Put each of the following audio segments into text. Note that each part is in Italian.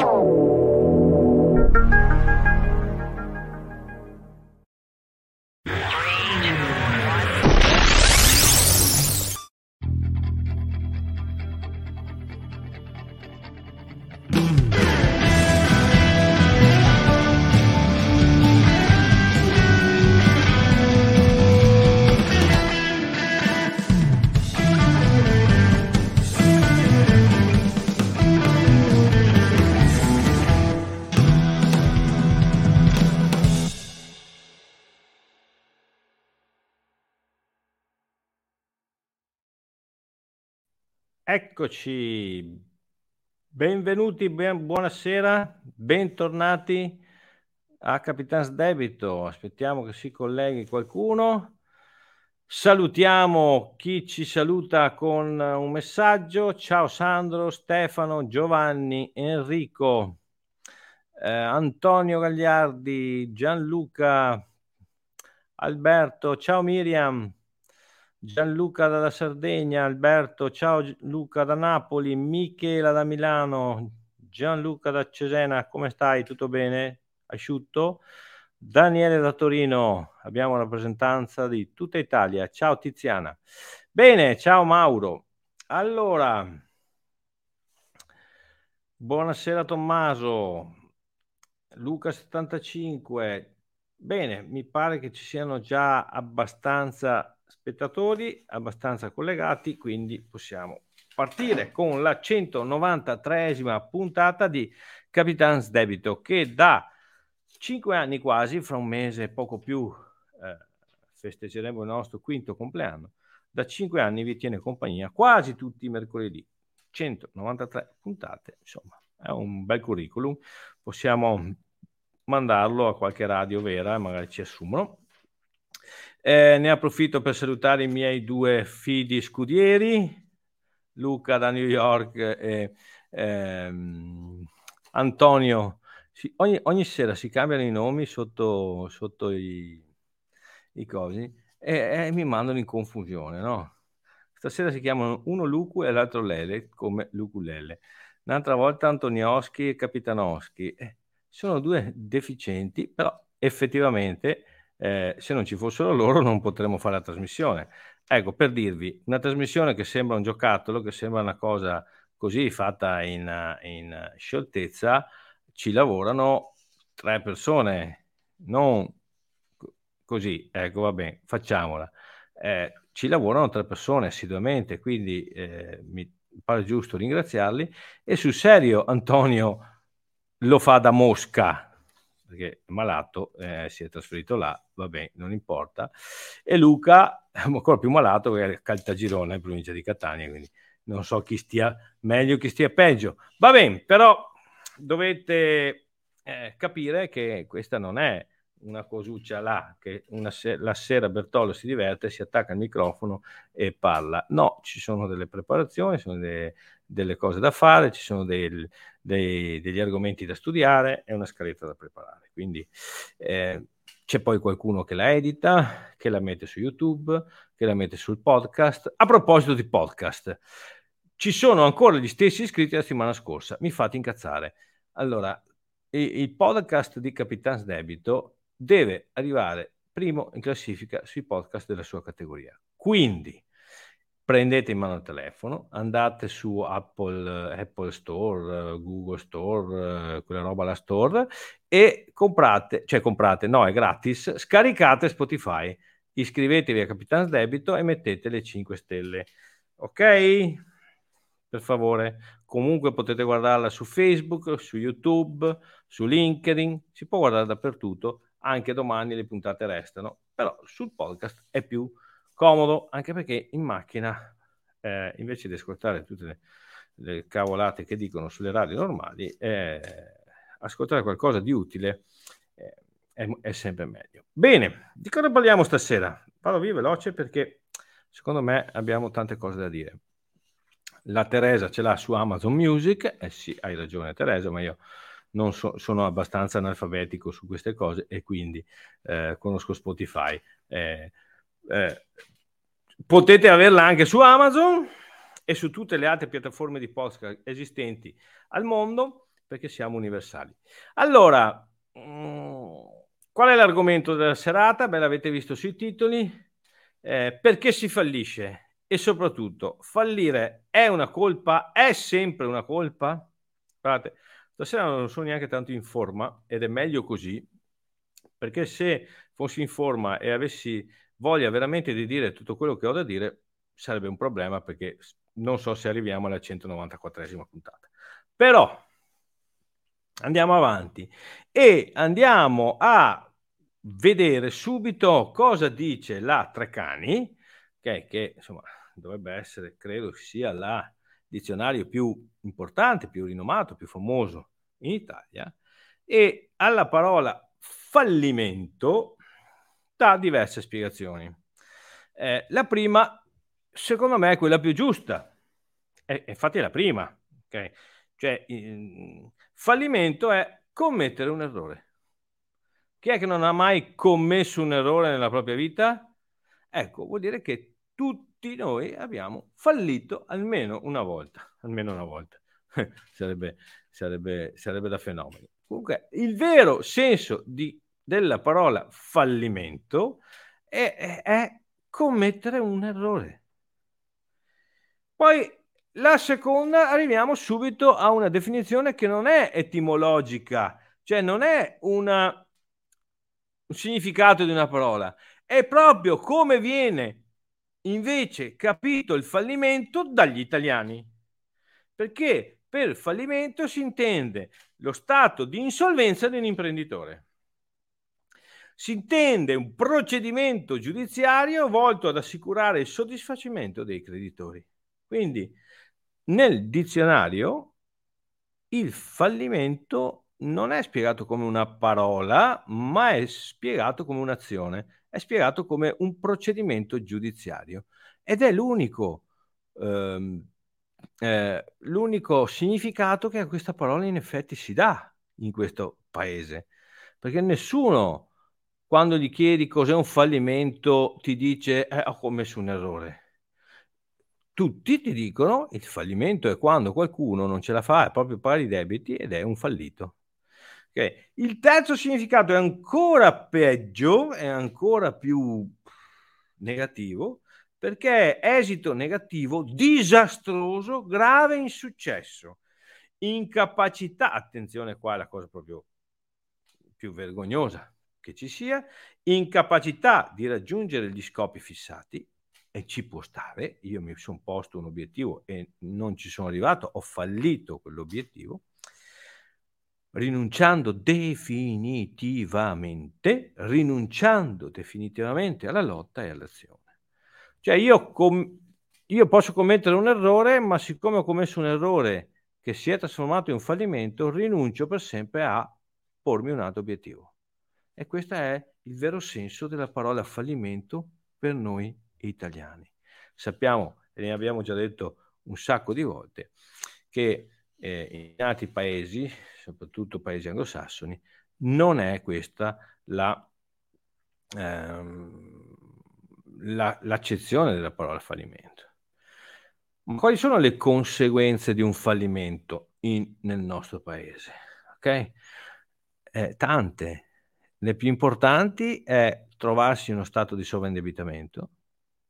Oh. Eccoci, benvenuti, ben, buonasera, bentornati a Capitans Debito. Aspettiamo che si colleghi qualcuno. Salutiamo chi ci saluta con un messaggio. Ciao Sandro, Stefano, Giovanni, Enrico, eh, Antonio Gagliardi, Gianluca, Alberto, ciao Miriam. Gianluca dalla Sardegna, Alberto, ciao Luca da Napoli, Michela da Milano, Gianluca da Cesena, come stai? Tutto bene? Asciutto? Daniele da Torino, abbiamo rappresentanza di tutta Italia. Ciao Tiziana. Bene, ciao Mauro. Allora, buonasera Tommaso, Luca 75. Bene, mi pare che ci siano già abbastanza spettatori abbastanza collegati, quindi possiamo partire con la 193esima puntata di Capitans Debito che da cinque anni quasi, fra un mese e poco più, eh, festeggeremo il nostro quinto compleanno. Da cinque anni vi tiene compagnia quasi tutti i mercoledì. 193 puntate, insomma, è un bel curriculum. Possiamo mandarlo a qualche radio vera, magari ci assumono. Eh, ne approfitto per salutare i miei due fidi scudieri, Luca da New York e ehm, Antonio. Si, ogni, ogni, sera si cambiano i nomi sotto, sotto i, i, cosi e, e, mi mandano in confusione, no? Stasera si chiamano uno Lucu e l'altro Lele, come Luculele. Un'altra volta Antonioschi e Capitanoschi. Eh, sono due deficienti, però effettivamente eh, se non ci fossero loro non potremmo fare la trasmissione. Ecco, per dirvi, una trasmissione che sembra un giocattolo, che sembra una cosa così fatta in, in scioltezza, ci lavorano tre persone, non così, ecco, va bene, facciamola. Eh, ci lavorano tre persone assiduamente, quindi eh, mi pare giusto ringraziarli. E sul serio, Antonio lo fa da Mosca, perché è malato, eh, si è trasferito là, vabbè, non importa. E Luca è ancora più malato perché è Caltagirone, in provincia di Catania, quindi non so chi stia meglio, chi stia peggio. Va bene, però dovete eh, capire che questa non è una cosuccia là, che se- la sera Bertolo si diverte, si attacca al microfono e parla. No, ci sono delle preparazioni, ci sono delle, delle cose da fare, ci sono del, dei, degli argomenti da studiare e una scaletta da preparare. Quindi eh, c'è poi qualcuno che la edita, che la mette su YouTube, che la mette sul podcast. A proposito di podcast, ci sono ancora gli stessi iscritti la settimana scorsa, mi fate incazzare. Allora, il podcast di Capitans Debito deve arrivare primo in classifica sui podcast della sua categoria. Quindi, prendete in mano il telefono, andate su Apple, Apple Store, Google Store, quella roba la store e comprate, cioè comprate, no, è gratis, scaricate Spotify, iscrivetevi a Capitans Debito e mettete le 5 stelle. Ok? Per favore. Comunque potete guardarla su Facebook, su YouTube, su LinkedIn, si può guardare dappertutto, anche domani le puntate restano, però sul podcast è più comodo, anche perché in macchina, eh, invece di ascoltare tutte le le cavolate che dicono sulle radio normali, eh, ascoltare qualcosa di utile eh, è, è, sempre meglio. Bene, di cosa parliamo stasera? Vado via veloce perché secondo me abbiamo tante cose da dire. La Teresa ce l'ha su Amazon Music, eh sì, hai ragione Teresa, ma io non so, sono abbastanza analfabetico su queste cose e quindi eh, conosco Spotify. Eh, eh, potete averla anche su Amazon e su tutte le altre piattaforme di podcast esistenti al mondo perché siamo universali. Allora, mm, qual è l'argomento della serata? Beh, l'avete visto sui titoli. Eh, perché si fallisce? E soprattutto, fallire è una colpa? È sempre una colpa? Guardate, stasera non sono neanche tanto in forma ed è meglio così, perché se fossi in forma e avessi voglia veramente di dire tutto quello che ho da dire, sarebbe un problema perché non so se arriviamo alla 194esima puntata. Però andiamo avanti e andiamo a vedere subito cosa dice la Trecani, okay, che insomma dovrebbe essere, credo sia la dizionario più importante, più rinomato, più famoso in Italia, e alla parola fallimento dà diverse spiegazioni. Eh, la prima secondo me è quella più giusta. E, infatti è la prima. Okay? Cioè, il fallimento è commettere un errore. Chi è che non ha mai commesso un errore nella propria vita? Ecco, vuol dire che tutti noi abbiamo fallito almeno una volta. Almeno una volta. sarebbe, sarebbe, sarebbe da fenomeni. Comunque, il vero senso di, della parola fallimento è, è, commettere un errore. Poi la seconda arriviamo subito a una definizione che non è etimologica, cioè non è una, un significato di una parola, è proprio come viene invece capito il fallimento dagli italiani. Perché per fallimento si intende lo stato di insolvenza di un imprenditore. Si intende un procedimento giudiziario volto ad assicurare il soddisfacimento dei creditori. Quindi nel dizionario il fallimento non è spiegato come una parola, ma è spiegato come un'azione, è spiegato come un procedimento giudiziario. Ed è l'unico, ehm, eh, l'unico significato che a questa parola in effetti si dà in questo paese, perché nessuno quando gli chiedi cos'è un fallimento ti dice eh, ho commesso un errore tutti ti dicono il fallimento è quando qualcuno non ce la fa a proprio pagare i debiti ed è un fallito. Okay. Il terzo significato è ancora peggio, è ancora più negativo, perché è esito negativo, disastroso, grave insuccesso, incapacità, attenzione qua è la cosa proprio più vergognosa che ci sia, incapacità di raggiungere gli scopi fissati, e ci può stare, io mi sono posto un obiettivo e non ci sono arrivato, ho fallito quell'obiettivo, rinunciando definitivamente, rinunciando definitivamente alla lotta e all'azione. Cioè io, com- io posso commettere un errore, ma siccome ho commesso un errore che si è trasformato in un fallimento, rinuncio per sempre a pormi un altro obiettivo. E questo è il vero senso della parola fallimento per noi italiani. Sappiamo, e ne abbiamo già detto un sacco di volte, che eh, in altri paesi, soprattutto paesi anglosassoni, non è questa la, ehm, la, l'accezione della parola fallimento. Ma quali sono le conseguenze di un fallimento in, nel nostro paese? Ok? Eh, tante. Le più importanti è trovarsi in uno stato di sovraindebitamento,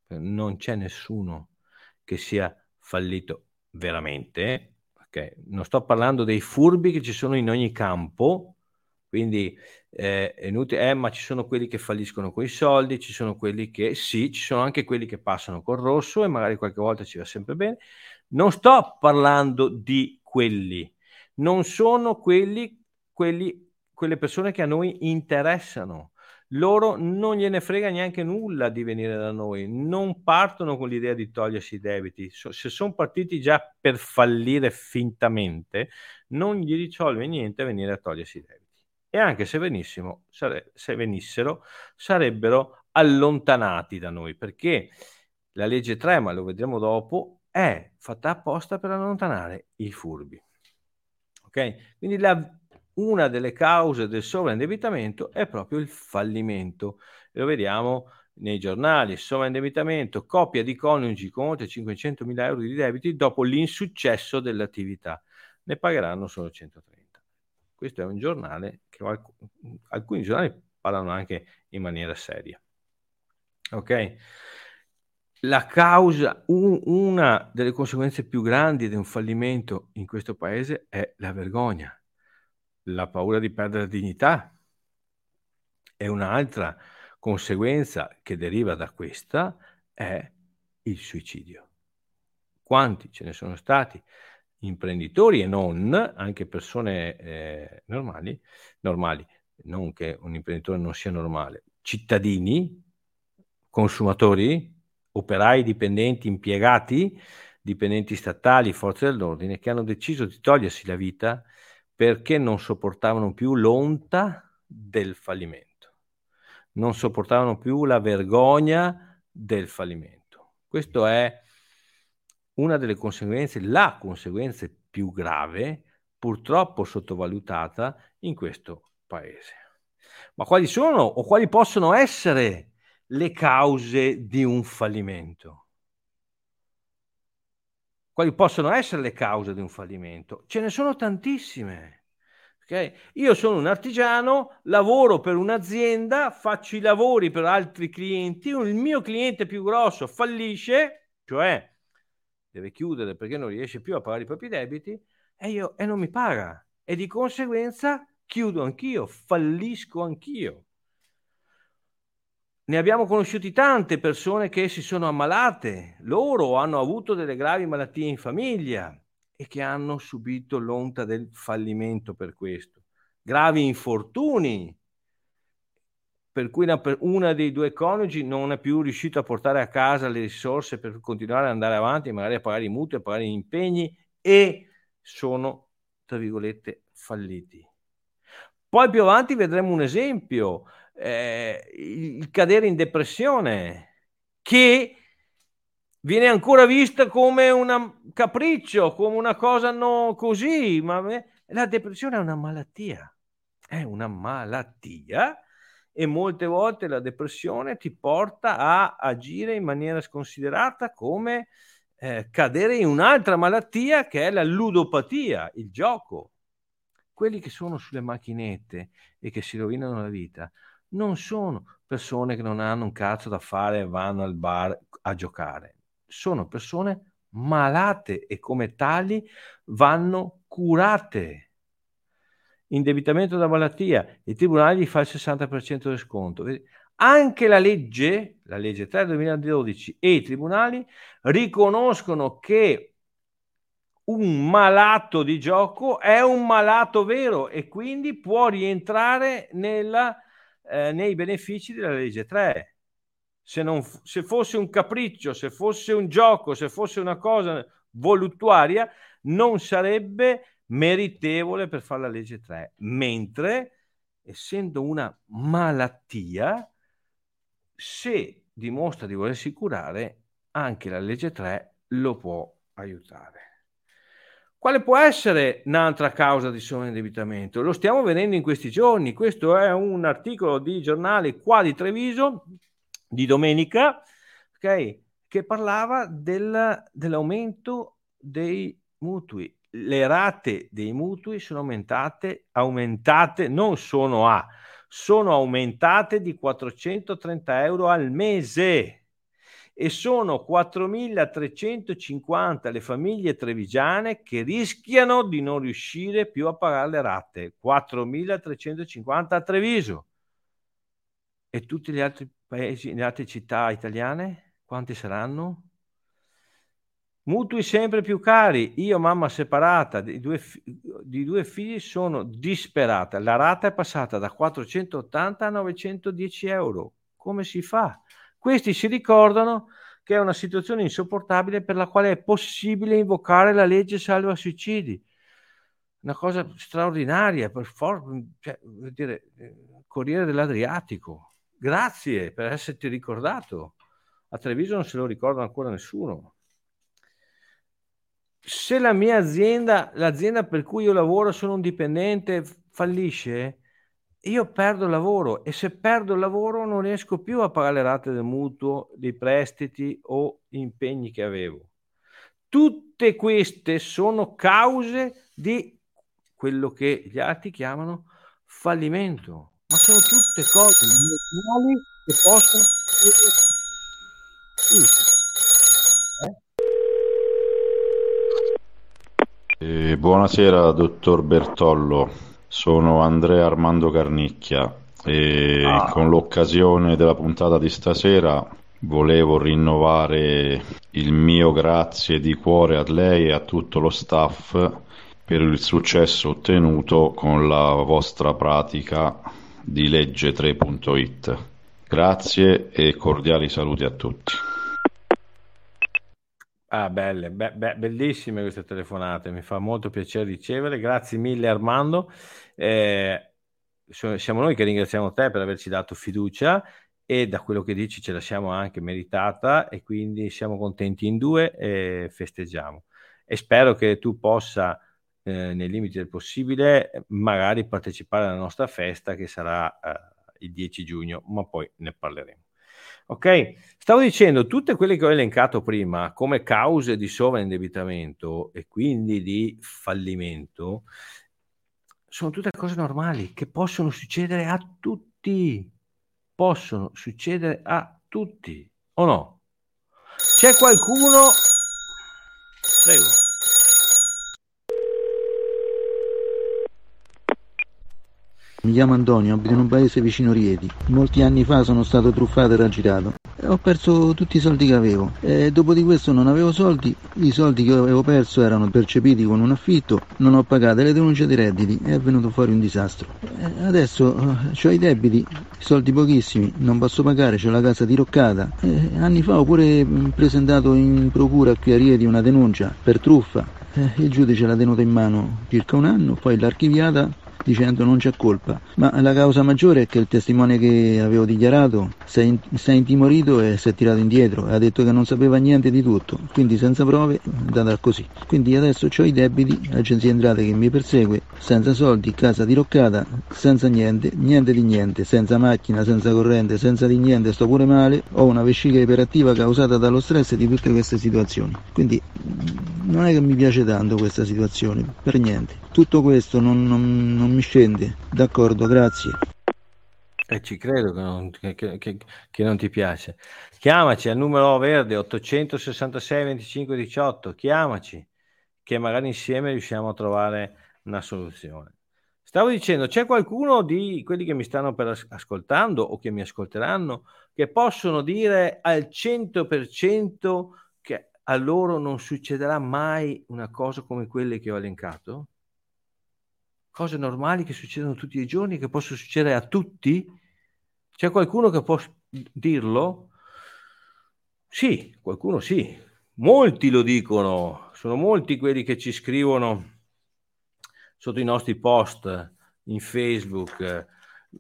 non c'è nessuno che sia fallito veramente. Okay? Non sto parlando dei furbi che ci sono in ogni campo, quindi eh, è inutile, eh, ma ci sono quelli che falliscono con i soldi, ci sono quelli che sì, ci sono anche quelli che passano col rosso e magari qualche volta ci va sempre bene. Non sto parlando di quelli, non sono quelli, quelli quelle persone che a noi interessano loro non gliene frega neanche nulla di venire da noi, non partono con l'idea di togliersi i debiti, se sono partiti già per fallire fintamente, non gli risolve niente venire a togliersi i debiti. E anche se, venissimo, sare- se venissero, sarebbero allontanati da noi, perché la legge 3, ma lo vedremo dopo, è fatta apposta per allontanare i furbi. Ok? Quindi la una delle cause del sovraindebitamento è proprio il fallimento. Lo vediamo nei giornali, sovraindebitamento, coppia di coniugi con oltre 500 mila euro di debiti dopo l'insuccesso dell'attività. Ne pagheranno solo 130. Questo è un giornale che alcuni giornali parlano anche in maniera seria. Ok? La causa, un, una delle conseguenze più grandi di un fallimento in questo paese è la vergogna la paura di perdere dignità e un'altra conseguenza che deriva da questa è il suicidio. Quanti ce ne sono stati imprenditori e non, anche persone eh, normali, normali, non che un imprenditore non sia normale, cittadini, consumatori, operai, dipendenti, impiegati, dipendenti statali, forze dell'ordine, che hanno deciso di togliersi la vita perché non sopportavano più l'onta del fallimento, non sopportavano più la vergogna del fallimento. Questa è una delle conseguenze, la conseguenza più grave, purtroppo sottovalutata in questo paese. Ma quali sono o quali possono essere le cause di un fallimento? Quali possono essere le cause di un fallimento? Ce ne sono tantissime. Okay? Io sono un artigiano, lavoro per un'azienda, faccio i lavori per altri clienti, il mio cliente più grosso fallisce, cioè deve chiudere perché non riesce più a pagare i propri debiti e, io, e non mi paga e di conseguenza chiudo anch'io, fallisco anch'io. Ne abbiamo conosciuti tante persone che si sono ammalate, loro hanno avuto delle gravi malattie in famiglia e che hanno subito l'onta del fallimento per questo. Gravi infortuni, per cui una, una dei due coniugi non è più riuscito a portare a casa le risorse per continuare ad andare avanti, magari a pagare i mutui, a pagare gli impegni e sono, tra virgolette, falliti. Poi più avanti vedremo un esempio eh, il cadere in depressione, che viene ancora vista come un capriccio, come una cosa non così, ma la depressione è una malattia, è una malattia e molte volte la depressione ti porta a agire in maniera sconsiderata come eh, cadere in un'altra malattia che è la ludopatia, il gioco. Quelli che sono sulle macchinette e che si rovinano la vita non sono persone che non hanno un cazzo da fare e vanno al bar a giocare. Sono persone malate e come tali vanno curate. Indebitamento da malattia, i tribunali gli fa il 60% di sconto. Anche la legge, la legge 3 2012 e i tribunali riconoscono che un malato di gioco è un malato vero e quindi può rientrare nella eh, nei benefici della legge 3. Se, non, se fosse un capriccio, se fosse un gioco, se fosse una cosa voluttuaria, non sarebbe meritevole per fare la legge 3. Mentre, essendo una malattia, se dimostra di volersi curare, anche la legge 3 lo può aiutare. Quale può essere un'altra causa di sovraindebitamento? Lo stiamo vedendo in questi giorni. Questo è un articolo di giornale qua di Treviso di domenica okay, che parlava del, dell'aumento dei mutui. Le rate dei mutui sono aumentate, aumentate non sono a, sono aumentate di 430 euro al mese e sono 4.350 le famiglie trevigiane che rischiano di non riuscire più a pagare le rate. 4.350 a Treviso. E tutti gli altri paesi, le altre città italiane, quanti saranno? Mutui sempre più cari, io mamma separata di due, di due, figli sono disperata, la rata è passata da 480 a 910 euro. Come si fa? Questi si ricordano che è una situazione insopportabile per la quale è possibile invocare la legge salva suicidi. Una cosa straordinaria, per for- cioè, dire, Corriere dell'Adriatico. Grazie per esserti ricordato. A Treviso non se lo ricorda ancora nessuno se la mia azienda, l'azienda per cui io lavoro, sono un dipendente, fallisce, io perdo il lavoro e se perdo il lavoro non riesco più a pagare le rate del mutuo, dei prestiti o impegni che avevo. Tutte queste sono cause di quello che gli altri chiamano fallimento, ma sono tutte cose normali che possono Eh, buonasera, dottor Bertollo. Sono Andrea Armando Carnicchia e ah. con l'occasione della puntata di stasera volevo rinnovare il mio grazie di cuore a lei e a tutto lo staff per il successo ottenuto con la vostra pratica di legge 3.it. Grazie e cordiali saluti a tutti. Ah, belle, be- be- bellissime queste telefonate, mi fa molto piacere riceverle. Grazie mille Armando. Eh, siamo noi che ringraziamo te per averci dato fiducia e da quello che dici ce la siamo anche meritata e quindi siamo contenti in due e festeggiamo. E spero che tu possa, eh, nei limiti del possibile, magari partecipare alla nostra festa che sarà eh, il 10 giugno, ma poi ne parleremo. Ok, stavo dicendo tutte quelle che ho elencato prima come cause di sovraindebitamento e quindi di fallimento sono tutte cose normali che possono succedere a tutti. Possono succedere a tutti o no? C'è qualcuno? Prego. Mi chiamo Antonio, abito in un paese vicino Rieti. Molti anni fa sono stato truffato e raggirato. Ho perso tutti i soldi che avevo. E dopo di questo non avevo soldi. I soldi che avevo perso erano percepiti con un affitto. Non ho pagato le denunce dei redditi e è venuto fuori un disastro. Adesso eh, ho i debiti, soldi pochissimi, non posso pagare, ho la casa diroccata. E anni fa ho pure presentato in procura qui a Rieti una denuncia per truffa. Il giudice l'ha tenuta in mano circa un anno, poi l'ha archiviata dicendo non c'è colpa, ma la causa maggiore è che il testimone che avevo dichiarato si è, intimorito e si è tirato indietro ha detto che non sapeva niente di tutto, quindi senza prove è andata così. Quindi adesso ho i debiti, l'agenzia entrate che mi persegue, senza soldi, casa diroccata, senza niente, niente di niente, senza macchina, senza corrente, senza di niente, sto pure male, ho una vescica iperattiva causata dallo stress di tutte queste situazioni. Quindi non è che mi piace tanto questa situazione, per niente. Tutto questo non, non, non mi scende. D'accordo, grazie. Eh, ci credo che non, che, che, che non, ti piace. Chiamaci al numero verde 866 25 18. Chiamaci, che magari insieme riusciamo a trovare una soluzione. Stavo dicendo, c'è qualcuno di quelli che mi stanno per ascoltando o che mi ascolteranno che possono dire al 100% che a loro non succederà mai una cosa come quelle che ho elencato? Cose normali che succedono tutti i giorni, che possono succedere a tutti? C'è qualcuno che può dirlo? Sì, qualcuno sì. Molti lo dicono, sono molti quelli che ci scrivono sotto i nostri post in Facebook,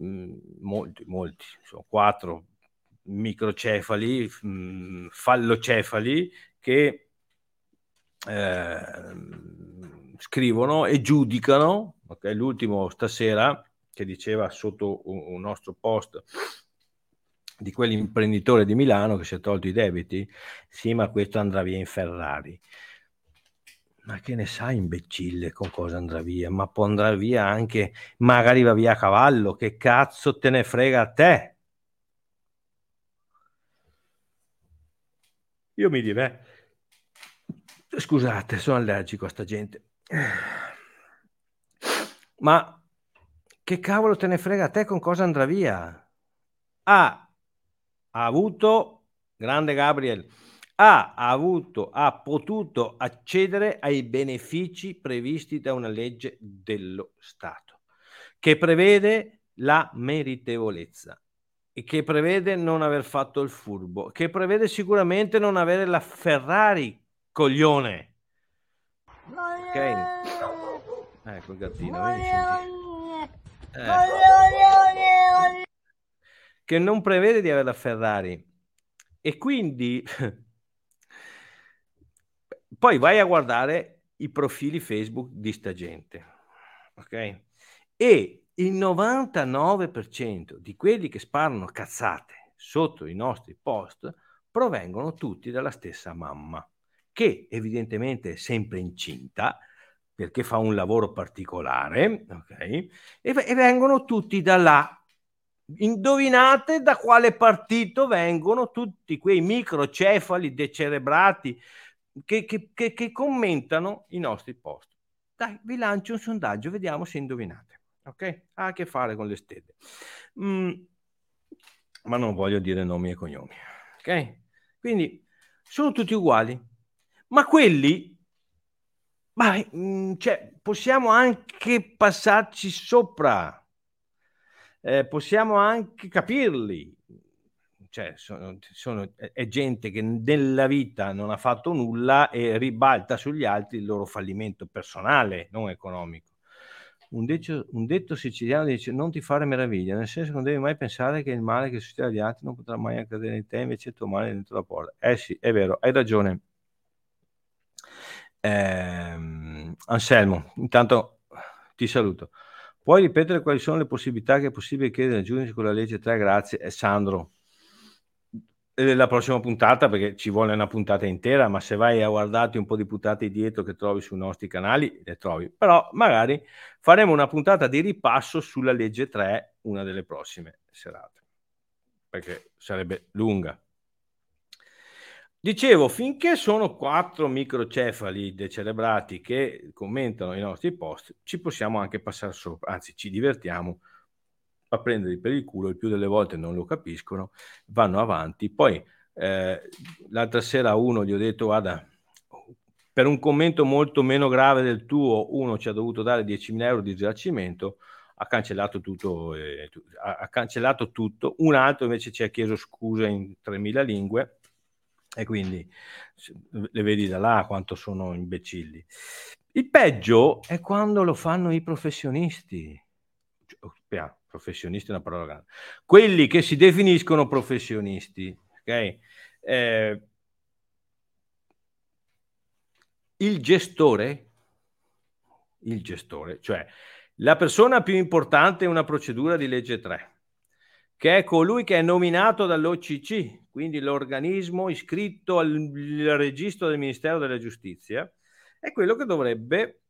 mm, molti, molti, sono quattro microcefali, mm, fallocefali che eh, scrivono e giudicano Okay? L'ultimo stasera che diceva sotto un, un nostro post di quell'imprenditore di Milano che si è tolto i debiti, sì, ma questo andrà via in Ferrari. Ma che ne sai, imbecille, con cosa andrà via? Ma può andare via anche, magari va via a cavallo, che cazzo te ne frega a te? Io mi diverto. Scusate, sono allergico a sta gente. Ma che cavolo te ne frega a te con cosa andrà via? Ah, ha avuto, grande Gabriel, ha avuto, ha potuto accedere ai benefici previsti da una legge dello Stato, che prevede la meritevolezza, e che prevede non aver fatto il furbo, che prevede sicuramente non avere la Ferrari, coglione. Ok? Ecco il gattino, eh. Che non prevede di avere la Ferrari. E quindi poi vai a guardare i profili Facebook di sta gente, ok? E il 99% di quelli che sparano cazzate sotto i nostri post provengono tutti dalla stessa mamma, che evidentemente è sempre incinta perché fa un lavoro particolare, ok? E, e vengono tutti da là. Indovinate da quale partito vengono tutti quei microcefali decerebrati che, che, che, che commentano i nostri post. Dai, vi lancio un sondaggio, vediamo se indovinate. Ok? Ha a che fare con le stelle. Mm, ma non voglio dire nomi e cognomi. Ok? Quindi sono tutti uguali. Ma quelli, ma, mm, cioè, possiamo anche passarci sopra. Eh, possiamo anche capirli cioè sono, sono, è gente che nella vita non ha fatto nulla e ribalta sugli altri il loro fallimento personale, non economico. Un, decio, un detto siciliano dice non ti fare meraviglia, nel senso che non devi mai pensare che il male che succede agli altri non potrà mai accadere in te, invece il tuo male è dentro la porta. Eh sì, è vero, hai ragione. Eh, Anselmo, intanto ti saluto. Puoi ripetere quali sono le possibilità che è possibile chiedere al giudice con la legge 3? Grazie. Eh, Sandro, la prossima puntata perché ci vuole una puntata intera, ma se vai a guardarti un po' di puntate dietro che trovi sui nostri canali, le trovi. Però magari faremo una puntata di ripasso sulla legge 3, una delle prossime serate, perché sarebbe lunga. Dicevo, finché sono quattro microcefali decelebrati che commentano i nostri post, ci possiamo anche passare sopra, anzi ci divertiamo a prenderli per il culo, il più delle volte non lo capiscono, vanno avanti. Poi eh, l'altra sera uno gli ho detto, guarda, per un commento molto meno grave del tuo, uno ci ha dovuto dare 10.000 euro di risarcimento, ha cancellato tutto, eh, ha cancellato tutto, un altro invece ci ha chiesto scusa in 3.000 lingue e quindi le vedi da là quanto sono imbecilli. Il peggio è quando lo fanno i professionisti. Cioè, professionisti è una parola grande, quelli che si definiscono professionisti, ok? Eh, il gestore, il gestore, cioè la persona più importante in una procedura di legge 3, che è colui che è nominato dall'OCC, quindi l'organismo iscritto al registro del Ministero della Giustizia, è quello che dovrebbe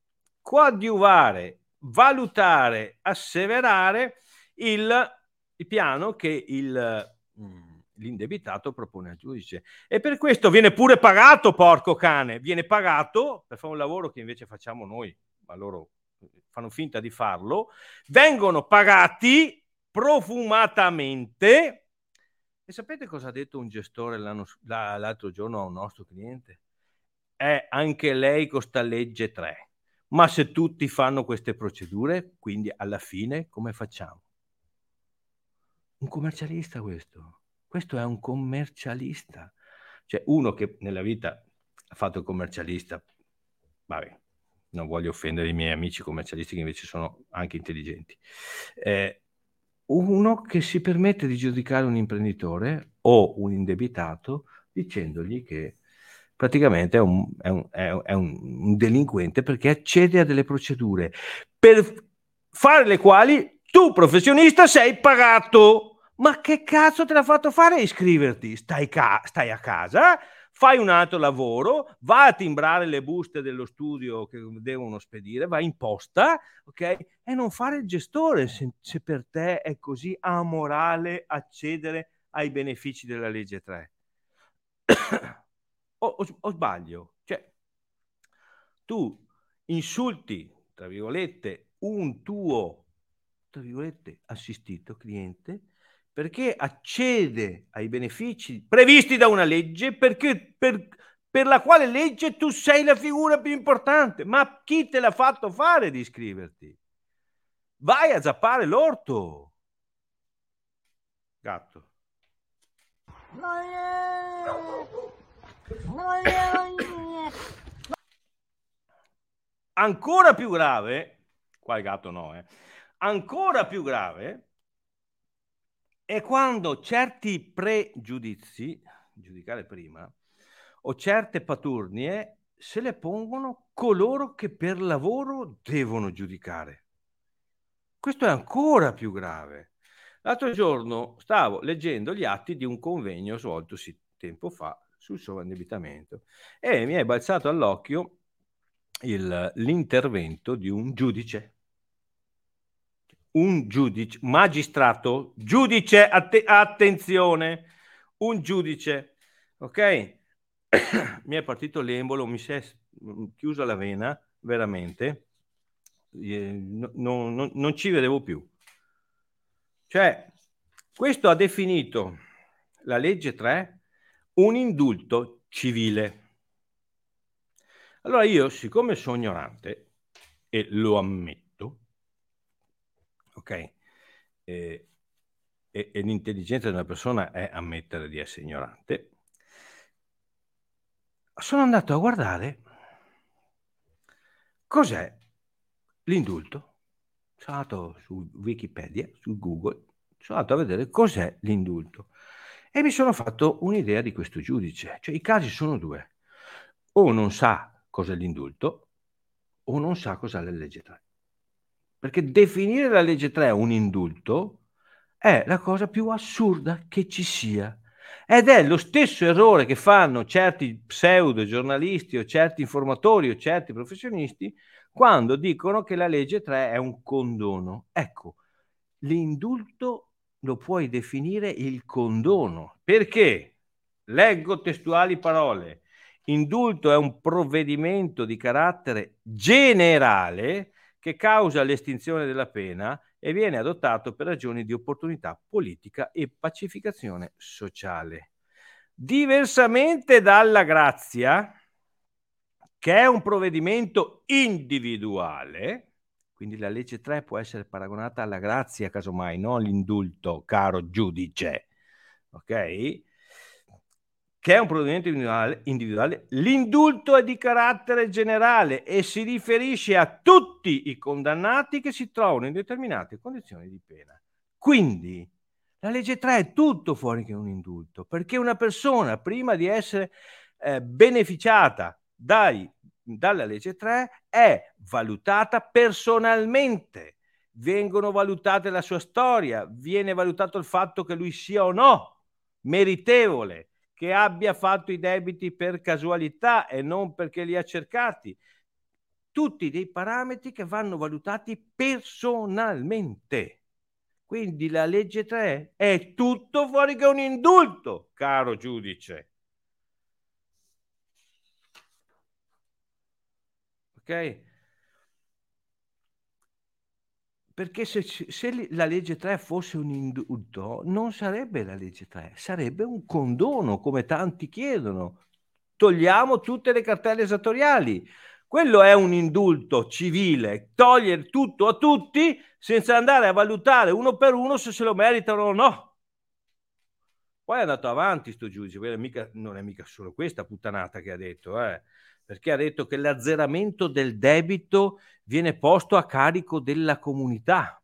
coadiuvare, valutare, asseverare il, il piano che il, mm, l'indebitato propone al giudice. E per questo viene pure pagato, porco cane, viene pagato per fare un lavoro che invece facciamo noi, ma loro fanno finta di farlo, vengono pagati profumatamente. E sapete cosa ha detto un gestore l'altro giorno a un nostro cliente? È anche lei con sta legge 3. Ma se tutti fanno queste procedure, quindi alla fine come facciamo? Un commercialista questo. Questo è un commercialista. Cioè uno che nella vita ha fatto il commercialista, vabbè, non voglio offendere i miei amici commercialisti che invece sono anche intelligenti. Eh, uno che si permette di giudicare un imprenditore o un indebitato dicendogli che praticamente è un, è un, è un, un delinquente perché accede a delle procedure per fare le quali tu professionista sei pagato. Ma che cazzo te l'ha fatto fare iscriverti? Stai, ca- stai a casa, fai un altro lavoro, va a timbrare le buste dello studio che devono spedire, va in posta, ok? E non fare il gestore se, se per te è così amorale accedere ai benefici della legge 3. o, o, o sbaglio? Cioè, tu insulti, tra virgolette, un tuo tra virgolette, assistito cliente perché accede ai benefici previsti da una legge perché, per, per la quale legge tu sei la figura più importante. Ma chi te l'ha fatto fare di iscriverti? Vai a zappare l'orto. Gatto. Ancora più grave, qua il gatto no, eh. Ancora più grave è quando certi pregiudizi, giudicare prima, o certe paturnie se le pongono coloro che per lavoro devono giudicare. Questo è ancora più grave. L'altro giorno stavo leggendo gli atti di un convegno svoltosi tempo fa sul sovraindebitamento e mi è balzato all'occhio il, l'intervento di un giudice un giudice, magistrato, giudice, att- attenzione, un giudice, ok? mi è partito l'embolo, mi si è chiusa la vena, veramente, no, no, non ci vedevo più. Cioè, questo ha definito la legge 3 un indulto civile. Allora io, siccome sono ignorante, e lo ammetto, ok? E, e, e l'intelligenza di una persona è ammettere di essere ignorante. Sono andato a guardare cos'è l'indulto. Sono andato su Wikipedia, su Google, sono andato a vedere cos'è l'indulto e mi sono fatto un'idea di questo giudice. Cioè i casi sono due. O non sa cos'è l'indulto o non sa cos'è la legge 3. Perché definire la legge 3 un indulto è la cosa più assurda che ci sia. Ed è lo stesso errore che fanno certi pseudo giornalisti o certi informatori o certi professionisti quando dicono che la legge 3 è un condono. Ecco, l'indulto lo puoi definire il condono. Perché? Leggo testuali parole. Indulto è un provvedimento di carattere generale che causa l'estinzione della pena e viene adottato per ragioni di opportunità politica e pacificazione sociale. Diversamente dalla grazia, che è un provvedimento individuale, quindi la legge 3 può essere paragonata alla grazia, casomai, non all'indulto, caro giudice. Ok? Che è un provvedimento individuale, individuale, l'indulto è di carattere generale e si riferisce a tutti i condannati che si trovano in determinate condizioni di pena. Quindi la legge 3 è tutto fuori che un indulto, perché una persona prima di essere eh, beneficiata dai, dalla legge 3 è valutata personalmente, vengono valutate la sua storia, viene valutato il fatto che lui sia o no meritevole che abbia fatto i debiti per casualità e non perché li ha cercati. Tutti dei parametri che vanno valutati personalmente. Quindi la legge 3 è tutto fuori che un indulto, caro giudice. Ok? Perché se, se, la legge 3 fosse un indulto, non sarebbe la legge 3, sarebbe un condono, come tanti chiedono. Togliamo tutte le cartelle esattoriali. Quello è un indulto civile, togliere tutto a tutti senza andare a valutare uno per uno se se lo meritano o no. Poi è andato avanti sto giudice, non è mica solo questa puttanata che ha detto, eh perché ha detto che l'azzeramento del debito viene posto a carico della comunità.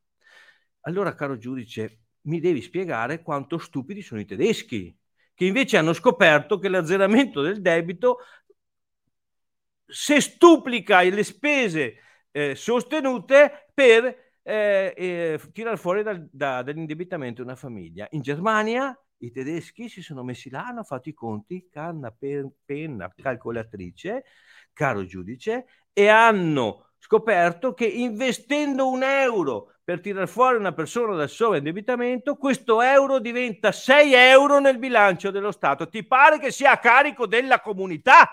Allora, caro giudice, mi devi spiegare quanto stupidi sono i tedeschi, che invece hanno scoperto che l'azzeramento del debito se stuplica le spese eh, sostenute per eh, eh, tirare fuori dal, da, dall'indebitamento una famiglia. In Germania i tedeschi si sono messi là, hanno fatto i conti, canna, pen, penna, calcolatrice, caro giudice, e hanno scoperto che investendo un euro per tirare fuori una persona dal sovraindebitamento, questo euro diventa 6 euro nel bilancio dello Stato. Ti pare che sia a carico della comunità?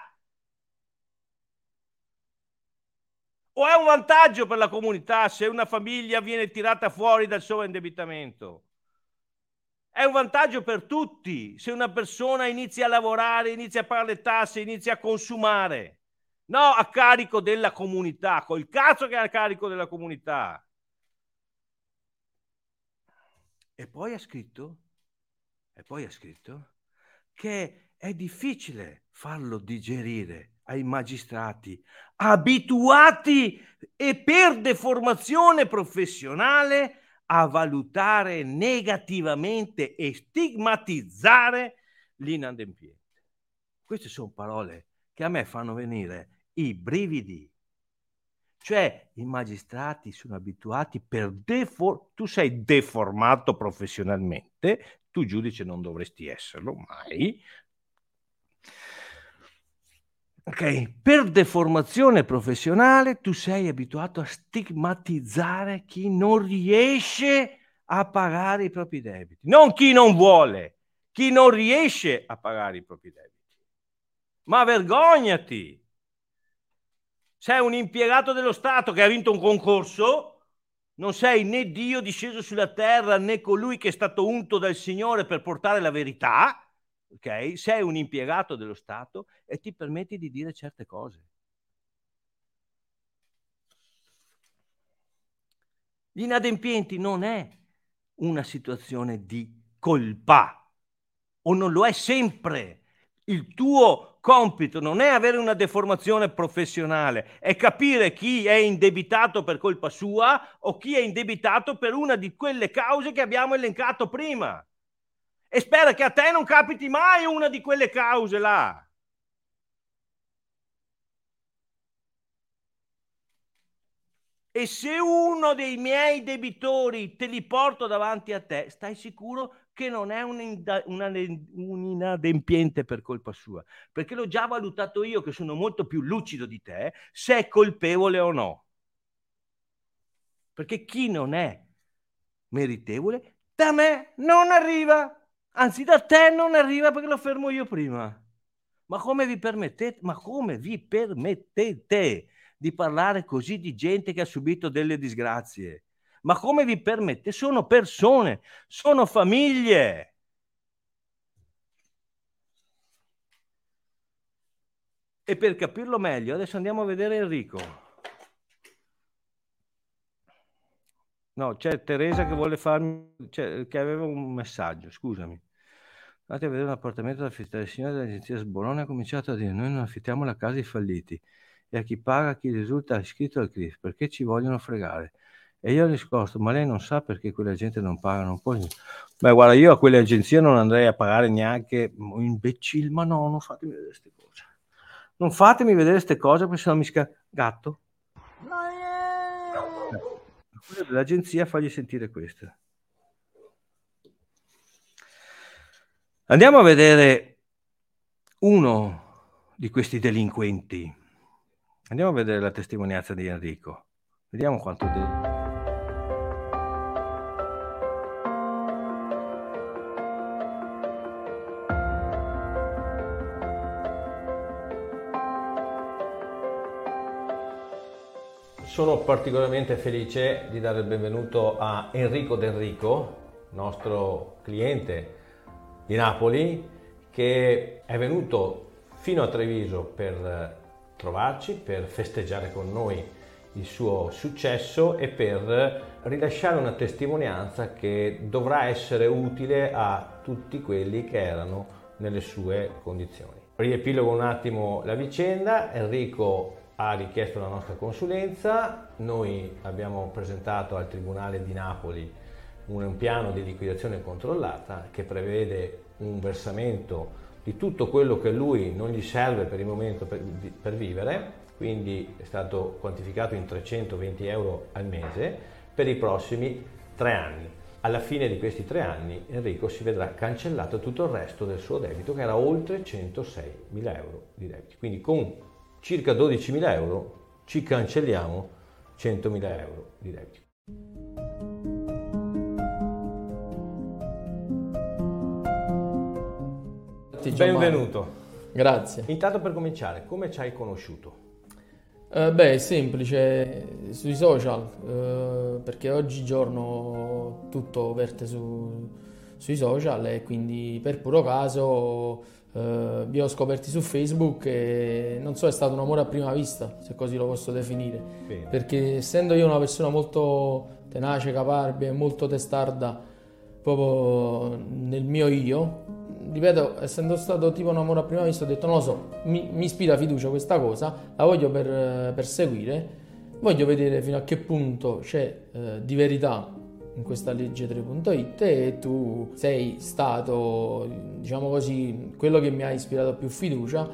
O è un vantaggio per la comunità se una famiglia viene tirata fuori dal sovraindebitamento? È un vantaggio per tutti se una persona inizia a lavorare, inizia a pagare le tasse, inizia a consumare. No, a carico della comunità, col cazzo che è a carico della comunità. E poi ha scritto, e poi ha scritto che è difficile farlo digerire ai magistrati abituati e per deformazione professionale a valutare negativamente e stigmatizzare l'inadempiente. Queste sono parole che a me fanno venire i brividi. Cioè i magistrati sono abituati per defor- tu sei deformato professionalmente, tu giudice non dovresti esserlo mai. Ok, per deformazione professionale tu sei abituato a stigmatizzare chi non riesce a pagare i propri debiti, non chi non vuole, chi non riesce a pagare i propri debiti. Ma vergognati! sei un impiegato dello Stato che ha vinto un concorso, non sei né Dio disceso sulla terra né colui che è stato unto dal Signore per portare la verità, ok? Sei un impiegato dello Stato e ti permetti di dire certe cose. Gli inadempienti non è una situazione di colpa o non lo è sempre. Il tuo compito non è avere una deformazione professionale, è capire chi è indebitato per colpa sua o chi è indebitato per una di quelle cause che abbiamo elencato prima. E spera che a te non capiti mai una di quelle cause là. E se uno dei miei debitori te li porto davanti a te, stai sicuro che non è un, inda- una, un inadempiente per colpa sua, perché l'ho già valutato io che sono molto più lucido di te se è colpevole o no. Perché chi non è meritevole da me non arriva, anzi da te non arriva perché lo fermo io prima. Ma come vi permettete? Ma come vi permettete di parlare così di gente che ha subito delle disgrazie? Ma come vi permette? Sono persone, sono famiglie. E per capirlo meglio, adesso andiamo a vedere Enrico. No, c'è Teresa che vuole farmi, cioè, che aveva un messaggio, scusami. Andate a vedere un appartamento da affittare. Il signore dell'agenzia Sbolone ha cominciato a dire: Noi non affittiamo la casa ai falliti e a chi paga chi risulta iscritto al CRIF perché ci vogliono fregare. E io ho risposto, ma lei non sa perché quella gente non paga, non può... Beh, guarda, io a quelle agenzie non andrei a pagare neanche un imbecille, ma no, non fatemi vedere queste cose. Non fatemi vedere queste cose perché sennò mi sca... Gatto. Eh, l'agenzia fagli sentire questo. Andiamo a vedere uno di questi delinquenti. Andiamo a vedere la testimonianza di Enrico. Vediamo quanto... De- Sono particolarmente felice di dare il benvenuto a Enrico D'Enrico, nostro cliente di Napoli, che è venuto fino a Treviso per trovarci, per festeggiare con noi il suo successo e per rilasciare una testimonianza che dovrà essere utile a tutti quelli che erano nelle sue condizioni. Riepilogo un attimo la vicenda, Enrico ha richiesto la nostra consulenza, noi abbiamo presentato al Tribunale di Napoli un piano di liquidazione controllata che prevede un versamento di tutto quello che lui non gli serve per il momento per, per vivere, quindi è stato quantificato in 320 euro al mese per i prossimi tre anni. Alla fine di questi tre anni Enrico si vedrà cancellato tutto il resto del suo debito che era oltre 106 mila euro di debiti. Quindi con circa 12.000 euro ci cancelliamo 100.000 euro di debito. Benvenuto. Grazie. Intanto per cominciare, come ci hai conosciuto? Eh, beh, è semplice, sui social, eh, perché oggigiorno tutto verte su, sui social e quindi per puro caso eh, vi ho scoperti su Facebook e non so, è stato un amore a prima vista, se così lo posso definire, Bene. perché essendo io una persona molto tenace, caparbia e molto testarda proprio nel mio io, ripeto, essendo stato tipo un amore a prima vista, ho detto non lo so, mi, mi ispira fiducia questa cosa, la voglio per, perseguire, voglio vedere fino a che punto c'è eh, di verità in questa legge 3.it e tu sei stato, diciamo così, quello che mi ha ispirato più fiducia,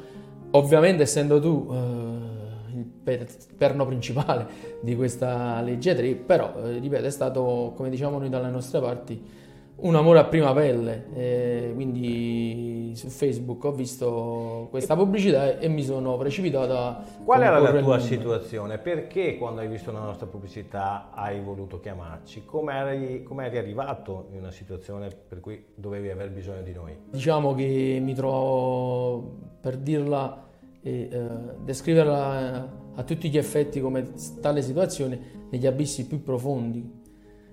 ovviamente essendo tu eh, il per- perno principale di questa legge 3, però eh, ripeto è stato, come diciamo noi dalle nostre parti, un amore a prima pelle, eh, quindi su Facebook ho visto questa pubblicità e mi sono precipitato a Qual era la tua situazione? Perché quando hai visto la nostra pubblicità hai voluto chiamarci? Come eri, eri arrivato in una situazione per cui dovevi aver bisogno di noi? Diciamo che mi trovo, per dirla e eh, descriverla a tutti gli effetti come tale situazione, negli abissi più profondi.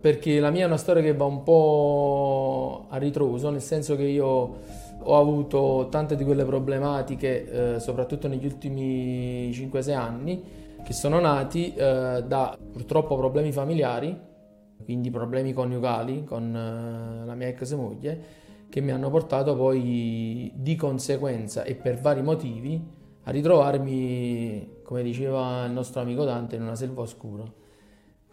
Perché la mia è una storia che va un po' a ritroso, nel senso che io ho avuto tante di quelle problematiche, eh, soprattutto negli ultimi 5-6 anni, che sono nati eh, da purtroppo problemi familiari, quindi problemi coniugali con eh, la mia ex moglie, che mi hanno portato poi di conseguenza e per vari motivi a ritrovarmi, come diceva il nostro amico Dante, in una selva oscura.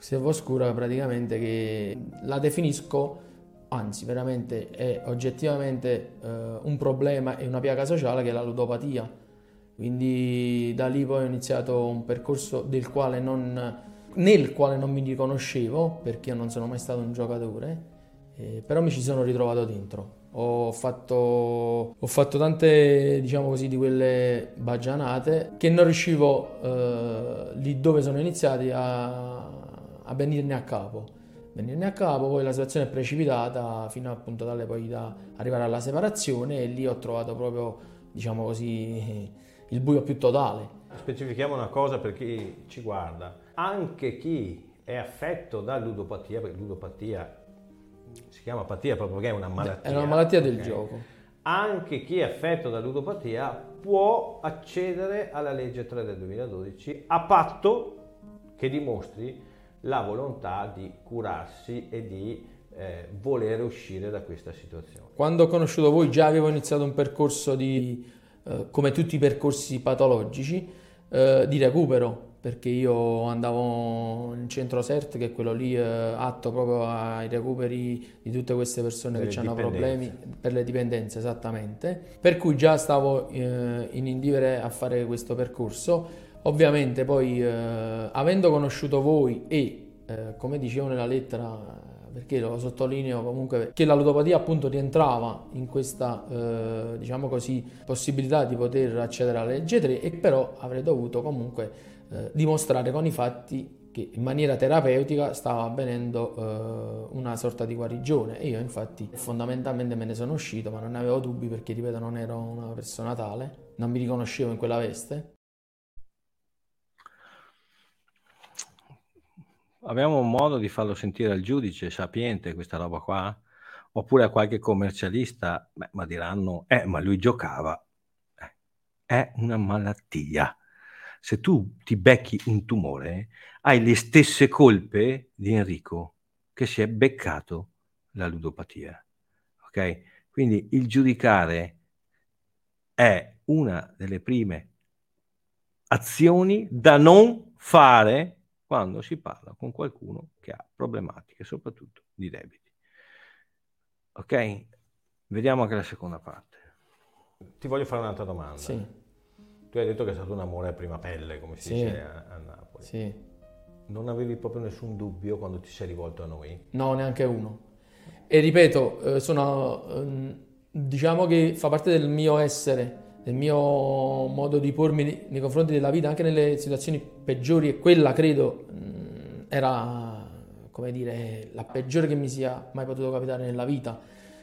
Selva oscura praticamente che la definisco, anzi veramente è oggettivamente eh, un problema e una piaga sociale che è la ludopatia. Quindi da lì poi ho iniziato un percorso quale non, nel quale non mi riconoscevo perché io non sono mai stato un giocatore, eh, però mi ci sono ritrovato dentro. Ho fatto, ho fatto tante, diciamo così, di quelle baggianate che non riuscivo eh, lì dove sono iniziati a, a venirne a capo. Venirne a capo, poi la situazione è precipitata fino appunto tale poi da arrivare alla separazione e lì ho trovato proprio, diciamo così, il buio più totale. Specifichiamo una cosa per chi ci guarda. Anche chi è affetto da ludopatia, perché ludopatia si chiama apatia proprio perché è una malattia. È una malattia del ok? gioco. Anche chi è affetto da ludopatia può accedere alla legge 3 del 2012 a patto che dimostri la volontà di curarsi e di eh, voler uscire da questa situazione. Quando ho conosciuto voi già avevo iniziato un percorso di, eh, come tutti i percorsi patologici, eh, di recupero, perché io andavo in centro CERT, che è quello lì eh, atto proprio ai recuperi di tutte queste persone Per che hanno problemi per le dipendenze, esattamente. Per cui già stavo eh, in indivere a fare questo percorso. Ovviamente poi, eh, avendo conosciuto voi e, eh, come dicevo nella lettera, perché lo sottolineo comunque, che la ludopatia appunto rientrava in questa, eh, diciamo così, possibilità di poter accedere alla legge 3 e però avrei dovuto comunque eh, dimostrare con i fatti che in maniera terapeutica stava avvenendo eh, una sorta di guarigione e io infatti fondamentalmente me ne sono uscito ma non ne avevo dubbi perché ripeto non ero una persona tale, non mi riconoscevo in quella veste. Abbiamo un modo di farlo sentire al giudice sapiente questa roba qua? Oppure a qualche commercialista? Beh, ma diranno, eh, ma lui giocava. Eh, è una malattia. Se tu ti becchi un tumore, hai le stesse colpe di Enrico che si è beccato la ludopatia. Ok? Quindi il giudicare è una delle prime azioni da non fare quando si parla con qualcuno che ha problematiche, soprattutto di debiti. Ok? Vediamo anche la seconda parte. Ti voglio fare un'altra domanda. Sì, Tu hai detto che è stato un amore a prima pelle, come si Sì. dice a, a Napoli. sì. Non avevi proprio nessun dubbio quando ti sei rivolto a noi? No, neanche uno. E ripeto, eh, sono, ehm, diciamo che fa parte del mio essere, del mio modo di pormi nei- confronti della vita, anche nelle situazioni peggiori, e quella credo mh, era, come dire, la peggiore che mi sia mai potuto capitare nella vita.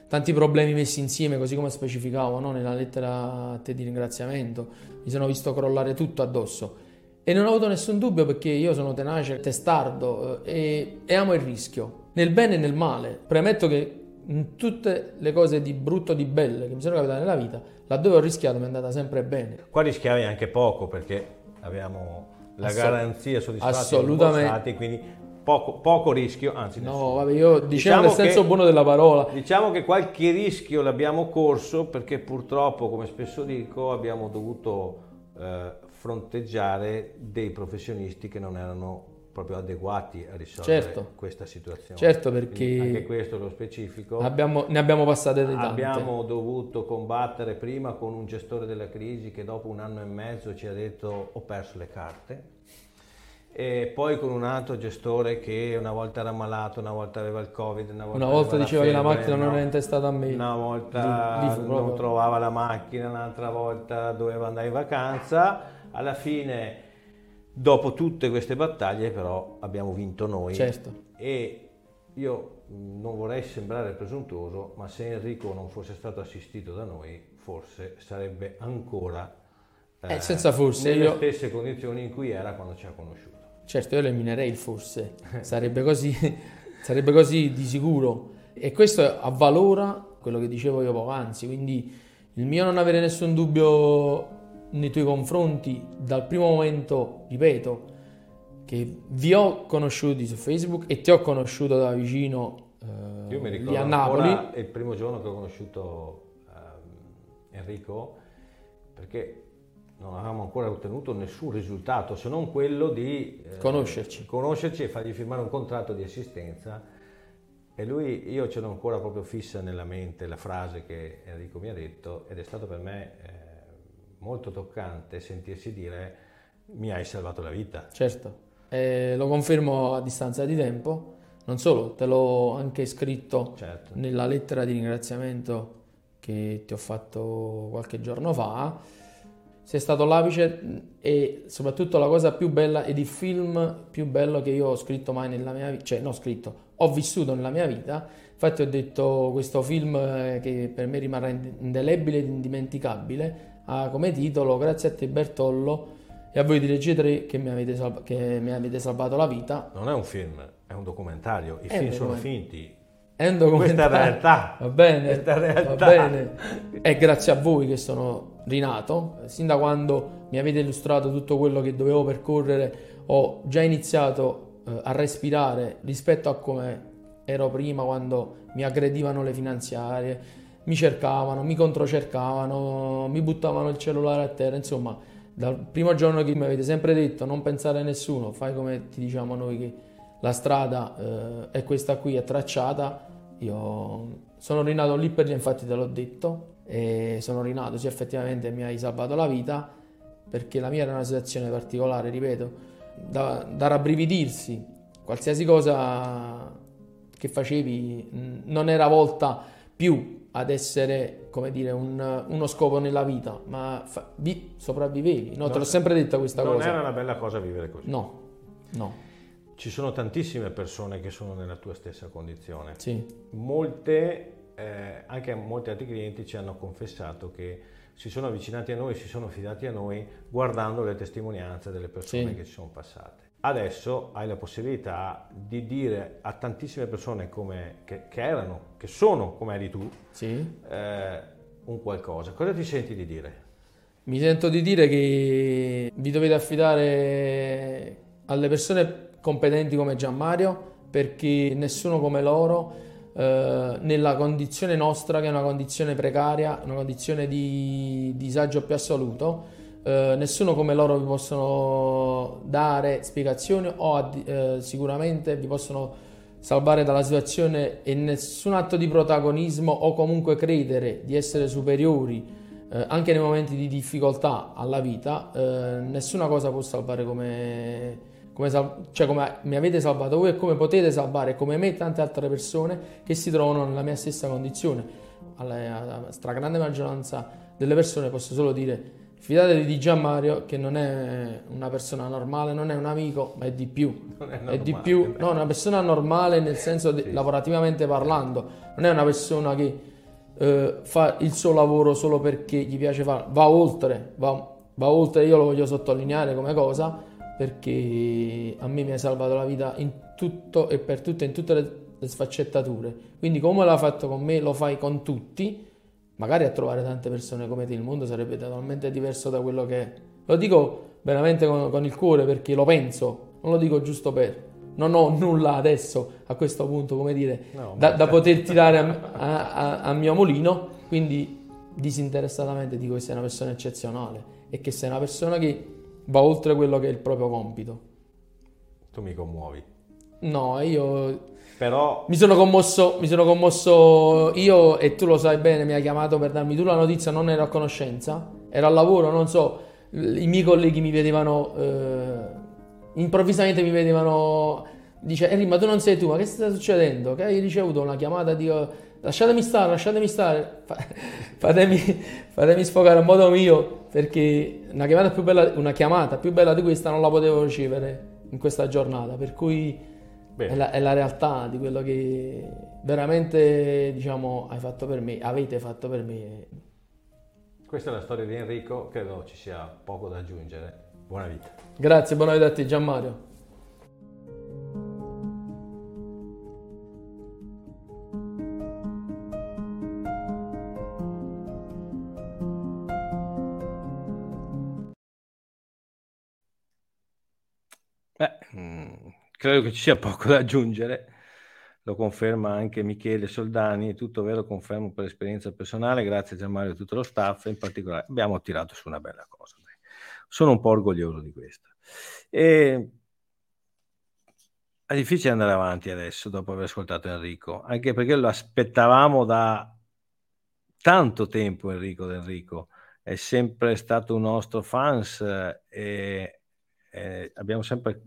Tanti problemi messi insieme, così come specificavo no, nella lettera a te di ringraziamento, mi sono visto crollare tutto addosso. E non ho avuto nessun dubbio perché io sono tenace, testardo eh, e, e amo il rischio, nel bene e nel male. Premetto che in tutte le cose di brutto, di belle che mi sono capitate nella vita, laddove ho rischiato mi è andata sempre bene. Qua rischiavi anche poco perché abbiamo la Assol- garanzia soddisfatti assolutamente. quindi poco, poco rischio, anzi No, nessuno. vabbè, io diciamo, Diciamo nel senso che- buono della parola. Diciamo che qualche rischio l'abbiamo corso perché purtroppo, come spesso dico, abbiamo dovuto eh, fronteggiare dei professionisti che non erano proprio adeguati a risolvere Certo. questa situazione. Certo, Quindi perché anche questo lo specifico. Abbiamo- ne abbiamo passate di tante. Abbiamo dovuto combattere prima con un gestore della crisi che dopo un anno e mezzo ci ha detto ho perso le carte e poi con un altro gestore che una volta era malato, una volta aveva il covid, una volta, Una volta diceva che la macchina non no. era intestata a me. Una volta Lì- non trovava la macchina, un'altra volta doveva andare in vacanza. Alla fine, dopo tutte queste battaglie, però abbiamo vinto noi. Certo. E io non vorrei sembrare presuntuoso, ma se Enrico non fosse stato assistito da noi, forse sarebbe ancora Eh, senza forse, nelle io- stesse condizioni in cui era quando ci ha conosciuto. Certo, io eliminerei il forse, sarebbe così, sarebbe così di sicuro. E questo avvalora quello che dicevo io poc'anzi, quindi il mio non avere nessun dubbio nei tuoi confronti dal primo momento, ripeto, che vi ho conosciuti su Facebook e ti ho conosciuto da vicino eh, Io mi ricordo a Napoli. il primo giorno che ho conosciuto ehm, Enrico, perché non avevamo ancora ottenuto nessun risultato se non quello di eh, Conoscerci. conoscerci e fargli firmare un contratto di assistenza. E lui, io ce l'ho ancora proprio fissa nella mente la frase che Enrico mi ha detto ed è stato per me eh, molto toccante sentirsi dire mi hai salvato la vita. Certo, Eh, lo confermo a distanza di tempo, non solo, te l'ho anche scritto Certo. nella lettera di ringraziamento che ti ho fatto qualche giorno fa. Sei stato l'apice e soprattutto la cosa più bella ed il film più bello che io ho scritto mai nella mia vita, cioè non ho scritto, ho vissuto nella mia vita. Infatti ho detto questo film eh, che per me rimarrà ind- indelebile ed indimenticabile ha come titolo Grazie a te Bertollo e a voi di Regia 3 che mi avete, salva- che mi avete salvato la vita. Non è un film, è un documentario. I È film sono finti. È un documentario. Questa è realtà. Va bene, Questa realtà. va bene. È grazie a voi che sono rinato. Sin da quando mi avete illustrato tutto quello che dovevo percorrere, ho già iniziato eh, a respirare rispetto a come ero prima quando mi aggredivano le finanziarie, mi cercavano, mi controcercavano, mi buttavano il cellulare a terra, insomma, dal primo giorno che mi avete sempre detto non pensare a nessuno, fai come ti diciamo noi che la strada eh, è questa qui, è tracciata, io sono rinato lì per lì, infatti te l'ho detto, e sono rinato, sì effettivamente mi hai salvato la vita, perché la mia era una situazione particolare, ripeto, da, da rabbrividirsi, qualsiasi cosa che facevi non era volta più ad essere, come dire, un- uno scopo nella vita, ma fa- vi- sopravvivevi, no? Te l'ho sempre detta questa non cosa. era una bella cosa vivere così. No, no, Ci sono tantissime persone che sono nella tua stessa condizione. sì, Molte, eh, anche molti altri clienti ci hanno confessato che si sono avvicinati a noi, si sono fidati a noi guardando le testimonianze delle persone Sì. che ci sono passate. Adesso hai la possibilità di dire a tantissime persone come, che, che erano, che sono come eri tu, sì. eh, un qualcosa. Cosa ti senti di dire? Mi sento di dire che vi dovete affidare alle persone competenti come Gianmario perché nessuno come loro eh, nella condizione nostra che è una condizione precaria, una condizione di disagio più assoluto, eh, nessuno come loro vi possono dare spiegazioni o addi- eh, sicuramente vi possono salvare dalla situazione e nessun atto di protagonismo o comunque credere di essere superiori eh, anche nei momenti di difficoltà alla vita, eh, nessuna cosa può salvare come, come, sal- cioè come mi avete salvato voi e come potete salvare come me e tante altre persone che si trovano nella mia stessa condizione. Alla, alla stragrande maggioranza delle persone posso solo dire fidatevi di Gianmario che non è una persona normale, non è un amico, ma è di più. Non è È di più, no, una persona normale nel senso di- lavorativamente parlando, non è una persona che eh, fa il suo lavoro solo perché gli piace fare, va oltre, va, va oltre, io lo voglio sottolineare come cosa, perché a me mi ha salvato la vita in tutto e per tutto, in tutte le le sfaccettature. Quindi come l'ha fatto con me, lo fai con tutti. Magari a trovare tante persone come te, il mondo sarebbe totalmente diverso da quello che è. Lo dico veramente con, con il cuore perché lo penso, non lo dico giusto per. Non ho nulla adesso a questo punto, come dire, no, da, da, poter tirare a, a, a, a mio mulino. Quindi disinteressatamente dico che sei una persona eccezionale e che sei una persona che va oltre quello che è il proprio compito. Tu mi commuovi. No, io però... Mi sono, commosso, mi sono commosso io e tu lo sai bene, mi hai chiamato per darmi tu la notizia, non ero a conoscenza, ero al lavoro, non so, i miei colleghi mi vedevano, eh, improvvisamente mi vedevano, dice Enrico ma tu non sei tu, ma che sta succedendo? Che hai ricevuto una chiamata, dico lasciatemi stare, lasciatemi stare, fatemi, fatemi sfogare a modo mio, perché una chiamata, bella, una chiamata più bella di questa non la potevo ricevere in questa giornata, per cui è la, è la, realtà di quello che veramente diciamo hai fatto per me, avete fatto per me. Questa è la storia di Enrico, credo ci sia poco da aggiungere. Buona vita. Grazie, buona vita a te Gianmario. Credo che ci sia poco da aggiungere, lo conferma anche Michele Soldani, è tutto vero, confermo per esperienza personale, grazie a Gianmario e a tutto lo staff, in particolare abbiamo tirato su una bella cosa. Sono un po' orgoglioso di questo. E... È difficile andare avanti adesso dopo aver ascoltato Enrico, anche perché lo aspettavamo da tanto tempo Enrico Enrico, è sempre stato un nostro fans e, e abbiamo sempre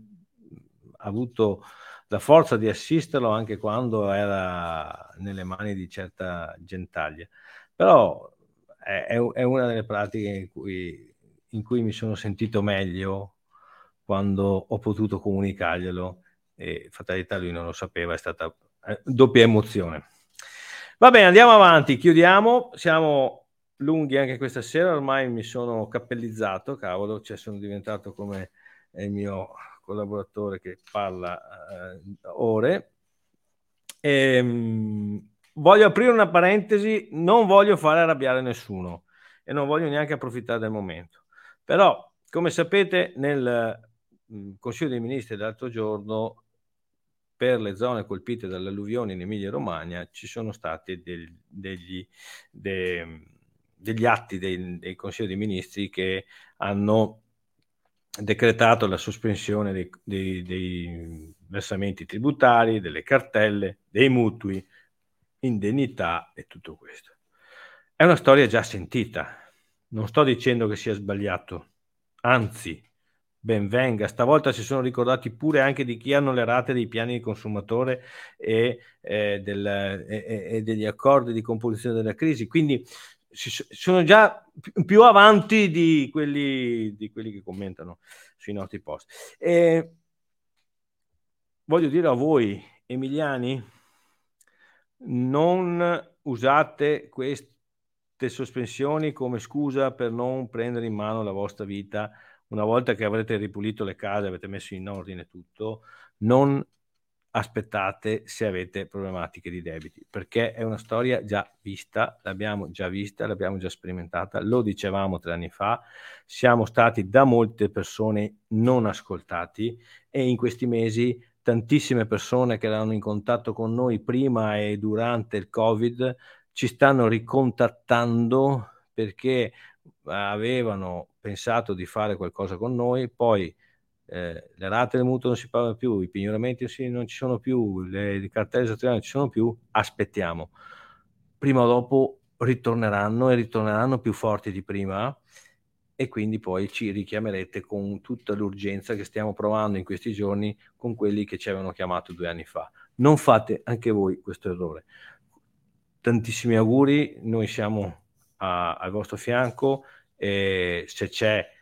avuto la forza di assisterlo anche quando era nelle mani di certa gentaglia. Però è, è una delle pratiche in cui, in cui, mi sono sentito meglio quando ho potuto comunicarglielo e fatalità lui non lo sapeva, è stata eh, doppia emozione. Va bene, andiamo avanti, chiudiamo, siamo lunghi anche questa sera, ormai mi sono cappellizzato, cavolo, cioè sono diventato come il mio collaboratore che parla uh, ore. E, um, voglio aprire una parentesi, non voglio fare arrabbiare nessuno e non voglio neanche approfittare del momento. Però, come sapete, nel um, Consiglio dei Ministri dell'altro giorno per le zone colpite dalle alluvioni in Emilia-Romagna ci sono stati del, degli, de, degli, atti dei, dei Consigli dei Ministri che hanno decretato la sospensione dei, dei, dei, versamenti tributari, delle cartelle, dei mutui, indennità e tutto questo. È una storia già sentita, non sto dicendo che sia sbagliato, anzi, ben venga, stavolta si sono ricordati pure anche di chi hanno le rate dei piani di consumatore e, eh, del, e, e degli accordi di composizione della crisi, quindi sono già più avanti di quelli, di quelli che commentano sui nostri post. E voglio dire a voi, emiliani, non usate queste sospensioni come scusa per non prendere in mano la vostra vita una volta che avrete ripulito le case, avete messo in ordine tutto, non aspettate se avete problematiche di debiti, perché è una storia già vista, l'abbiamo già vista, l'abbiamo già sperimentata, lo dicevamo tre anni fa, siamo stati da molte persone non ascoltati e in questi mesi tantissime persone che erano in contatto con noi prima e durante il Covid ci stanno ricontattando perché avevano pensato di fare qualcosa con noi, poi eh, le rate del mutuo non si pagano più, i pignoramenti non ci sono più, le, le cartelle esattoriali non ci sono più, aspettiamo. Prima o dopo ritorneranno e ritorneranno più forti di prima e quindi poi ci richiamerete con tutta l'urgenza che stiamo provando in questi giorni con quelli che ci avevano chiamato due anni fa. Non fate anche voi questo errore. Tantissimi auguri, noi siamo a, al vostro fianco e se c'è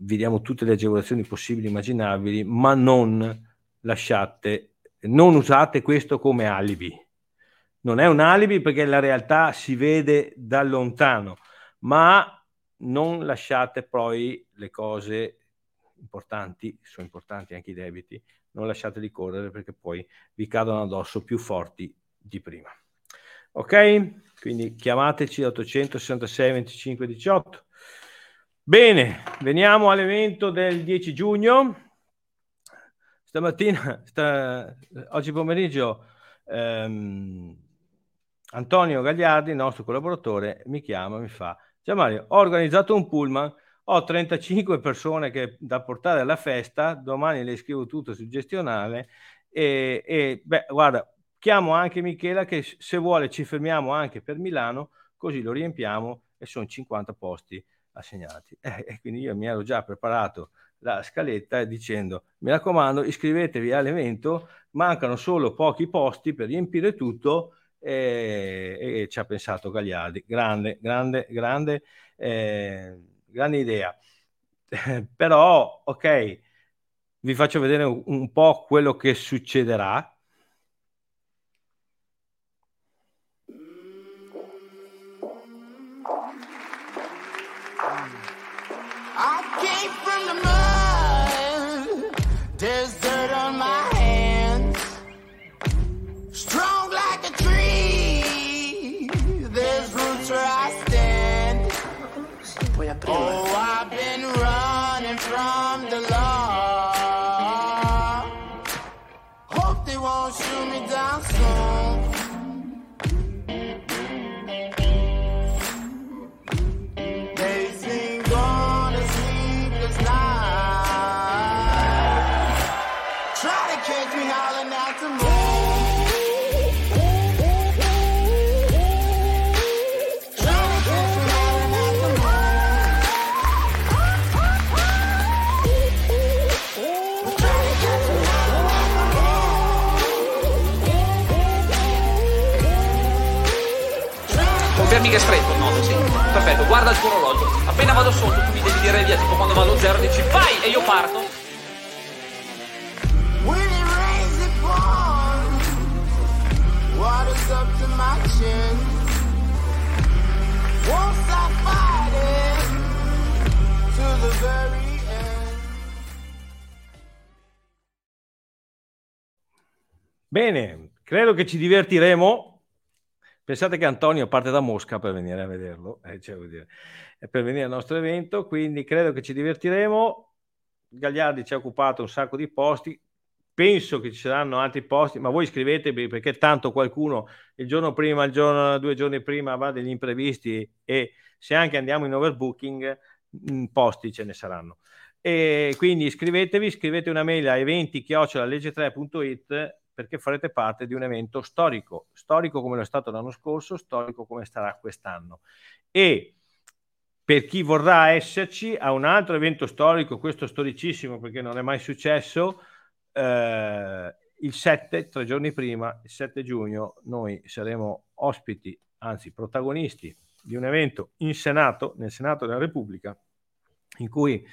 vi diamo tutte le agevolazioni possibili e immaginabili, ma non lasciate, non usate questo come alibi. Non è un alibi perché la realtà si vede da lontano, ma non lasciate poi le cose importanti, sono importanti anche i debiti, non lasciateli correre perché poi vi cadono addosso più forti di prima. Ok? Quindi chiamateci 866 25 18. Bene, veniamo all'evento del 10 giugno. Stamattina, sta, oggi pomeriggio, ehm, Antonio Gagliardi, nostro collaboratore, mi chiama, mi fa, ciao Mario, ho organizzato un pullman, ho 35 persone che, da portare alla festa, domani le scrivo tutto sul gestionale e, e beh, guarda, chiamo anche Michela che se vuole ci fermiamo anche per Milano, così lo riempiamo e sono 50 posti assegnati. Eh, quindi io mi ero già preparato la scaletta dicendo mi raccomando iscrivetevi all'evento, mancano solo pochi posti per riempire tutto e, e ci ha pensato Gagliardi. Grande, grande, grande, eh, grande idea. Però, ok, vi faccio vedere un, un po' quello che succederà criollas. Il tuo orologio. Appena vado sotto tu mi devi dire via, tipo quando vado zero dici vai! E io parto. Bene, credo che ci divertiremo Pensate che Antonio parte da Mosca per venire a vederlo, eh, cioè, dire, per venire al nostro evento, quindi credo che ci divertiremo. Gagliardi ci ha occupato un sacco di posti, penso che ci saranno altri posti, ma voi iscrivetevi perché tanto qualcuno il giorno prima, il giorno, due giorni prima va degli imprevisti e se anche andiamo in overbooking, mm, posti ce ne saranno. E quindi iscrivetevi, scrivete una mail a eventi-legge3.it perché farete parte di un evento storico, storico come lo è stato l'anno scorso, storico come sarà quest'anno. E per chi vorrà esserci a un altro evento storico, questo storicissimo perché non è mai successo, eh, il 7, tre giorni prima, il 7 giugno, noi saremo ospiti, anzi protagonisti di un evento in Senato, nel Senato della Repubblica, in cui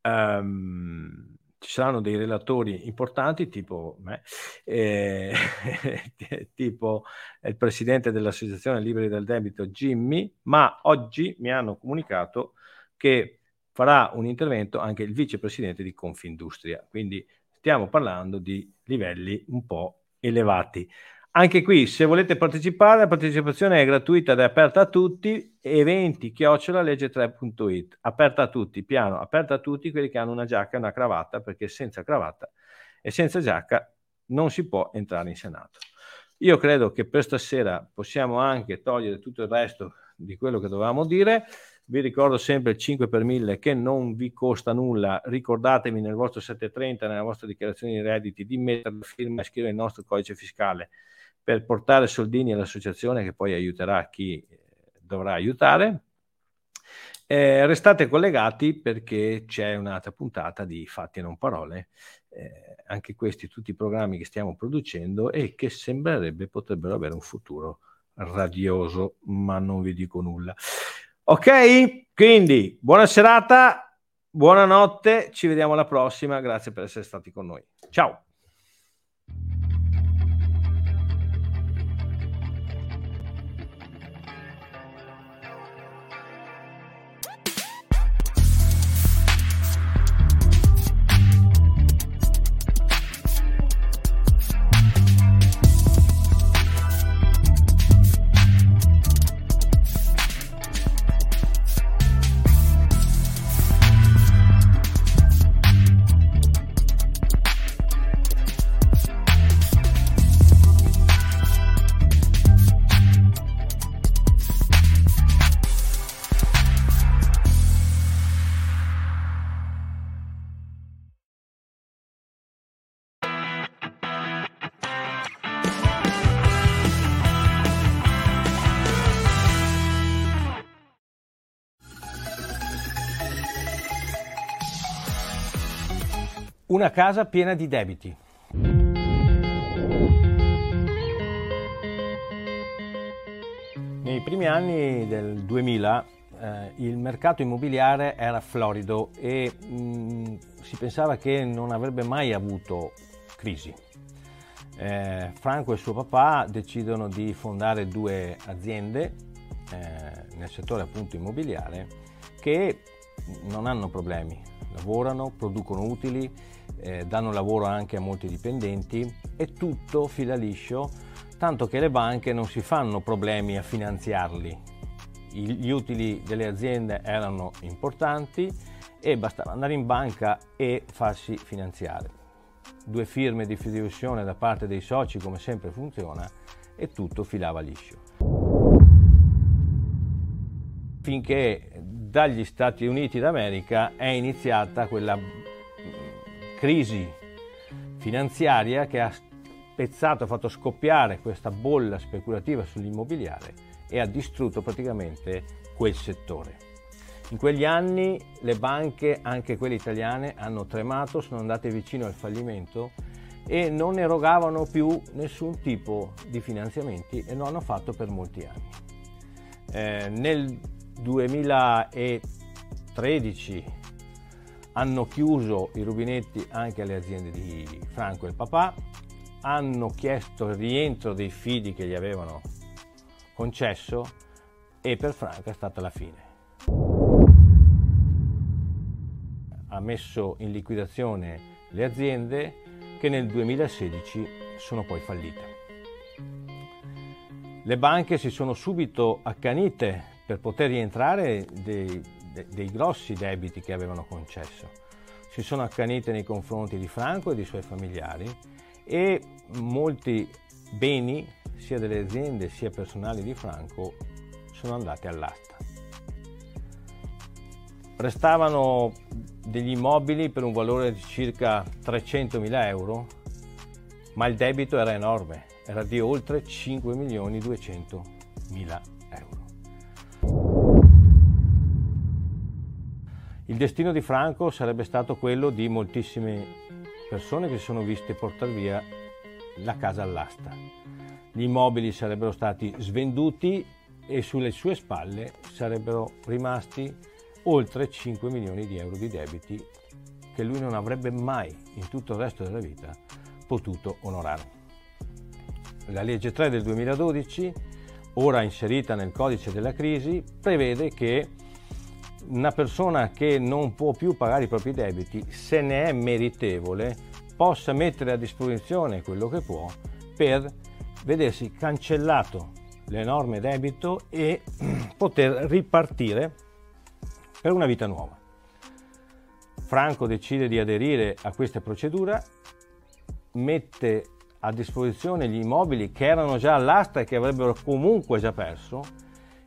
ehm, ci saranno dei relatori importanti tipo me, eh, tipo il presidente dell'Associazione Liberi del Debito Jimmy, ma oggi mi hanno comunicato che farà un intervento anche il vicepresidente di Confindustria, quindi stiamo parlando di livelli un po' elevati. Anche qui, se volete partecipare, la partecipazione è gratuita ed è aperta a tutti. Eventi chiocciola legge3.it. Aperta a tutti, piano, aperta a tutti quelli che hanno una giacca e una cravatta, perché senza cravatta e senza giacca non si può entrare in Senato. Io credo che per stasera possiamo anche togliere tutto il resto di quello che dovevamo dire. Vi ricordo sempre il 5 per 1000 che non vi costa nulla. Ricordatevi nel vostro 730, nella vostra dichiarazione di redditi, di mettere la firma e scrivere il nostro codice fiscale per portare soldini all'associazione che poi aiuterà chi eh, dovrà aiutare. Eh, restate collegati perché c'è un'altra puntata di Fatti e non parole, eh, anche questi tutti i programmi che stiamo producendo e che sembrerebbe potrebbero avere un futuro radioso, ma non vi dico nulla. Ok, quindi buona serata, buonanotte, ci vediamo alla prossima, grazie per essere stati con noi. Ciao. Una casa piena di debiti. Nei primi anni del 2000 eh, il mercato immobiliare era florido e mh, mm, si pensava che non avrebbe mai avuto crisi. Eh, Franco e suo papà decidono di fondare due aziende eh, nel settore appunto immobiliare che non hanno problemi, lavorano, producono utili, eh, danno lavoro anche a molti dipendenti e tutto fila liscio, tanto che le banche non si fanno problemi a finanziarli. Gli utili delle aziende erano importanti e bastava andare in banca e farsi finanziare. Due firme di fideiussione da parte dei soci come sempre funziona e tutto filava liscio. Finché dagli Stati Uniti d'America è iniziata quella crisi finanziaria che ha spezzato, ha fatto scoppiare questa bolla speculativa sull'immobiliare e ha distrutto praticamente quel settore. In quegli anni le banche, anche quelle italiane, hanno tremato, sono andate vicino al fallimento e non erogavano più nessun tipo di finanziamenti e lo hanno fatto per molti anni. Eh, nel 2013 hanno chiuso i rubinetti anche alle aziende di Franco e il papà, hanno chiesto il rientro dei fidi che gli avevano concesso e per Franco è stata la fine. Ha messo in liquidazione le aziende che nel 2016 sono poi fallite. Le banche si sono subito accanite per poter rientrare dei, dei, dei grossi debiti che avevano concesso. Si sono accanite nei confronti di Franco e dei suoi familiari e molti beni, sia delle aziende sia personali di Franco, sono andati all'asta. Restavano degli immobili per un valore di circa 300.000 euro, ma il debito era enorme, era di oltre 5 milioni 200 mila Il destino di Franco sarebbe stato quello di moltissime persone che si sono viste portare via la casa all'asta. Gli immobili sarebbero stati svenduti e sulle sue spalle sarebbero rimasti oltre 5 milioni di euro di debiti che lui non avrebbe mai in tutto il resto della vita potuto onorare. La legge 3 del 2012, ora inserita nel codice della crisi, prevede che una persona che non può più pagare i propri debiti, se ne è meritevole, possa mettere a disposizione quello che può per vedersi cancellato l'enorme debito e poter ripartire per una vita nuova. Franco decide di aderire a questa procedura, mette a disposizione gli immobili che erano già all'asta e che avrebbero comunque già perso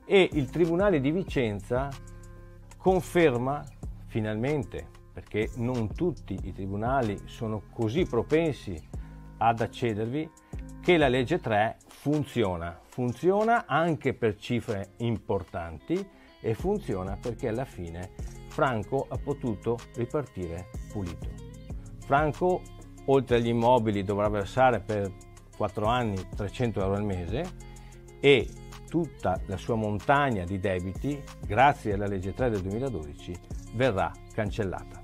e il Tribunale di Vicenza conferma finalmente, perché non tutti i tribunali sono così propensi ad accedervi, che la legge 3 funziona. Funziona anche per cifre importanti e funziona perché alla fine Franco ha potuto ripartire pulito. Franco, oltre agli immobili, dovrà versare per 4 anni 300 euro al mese e tutta la sua montagna di debiti, grazie alla legge 3 del 2012, verrà cancellata.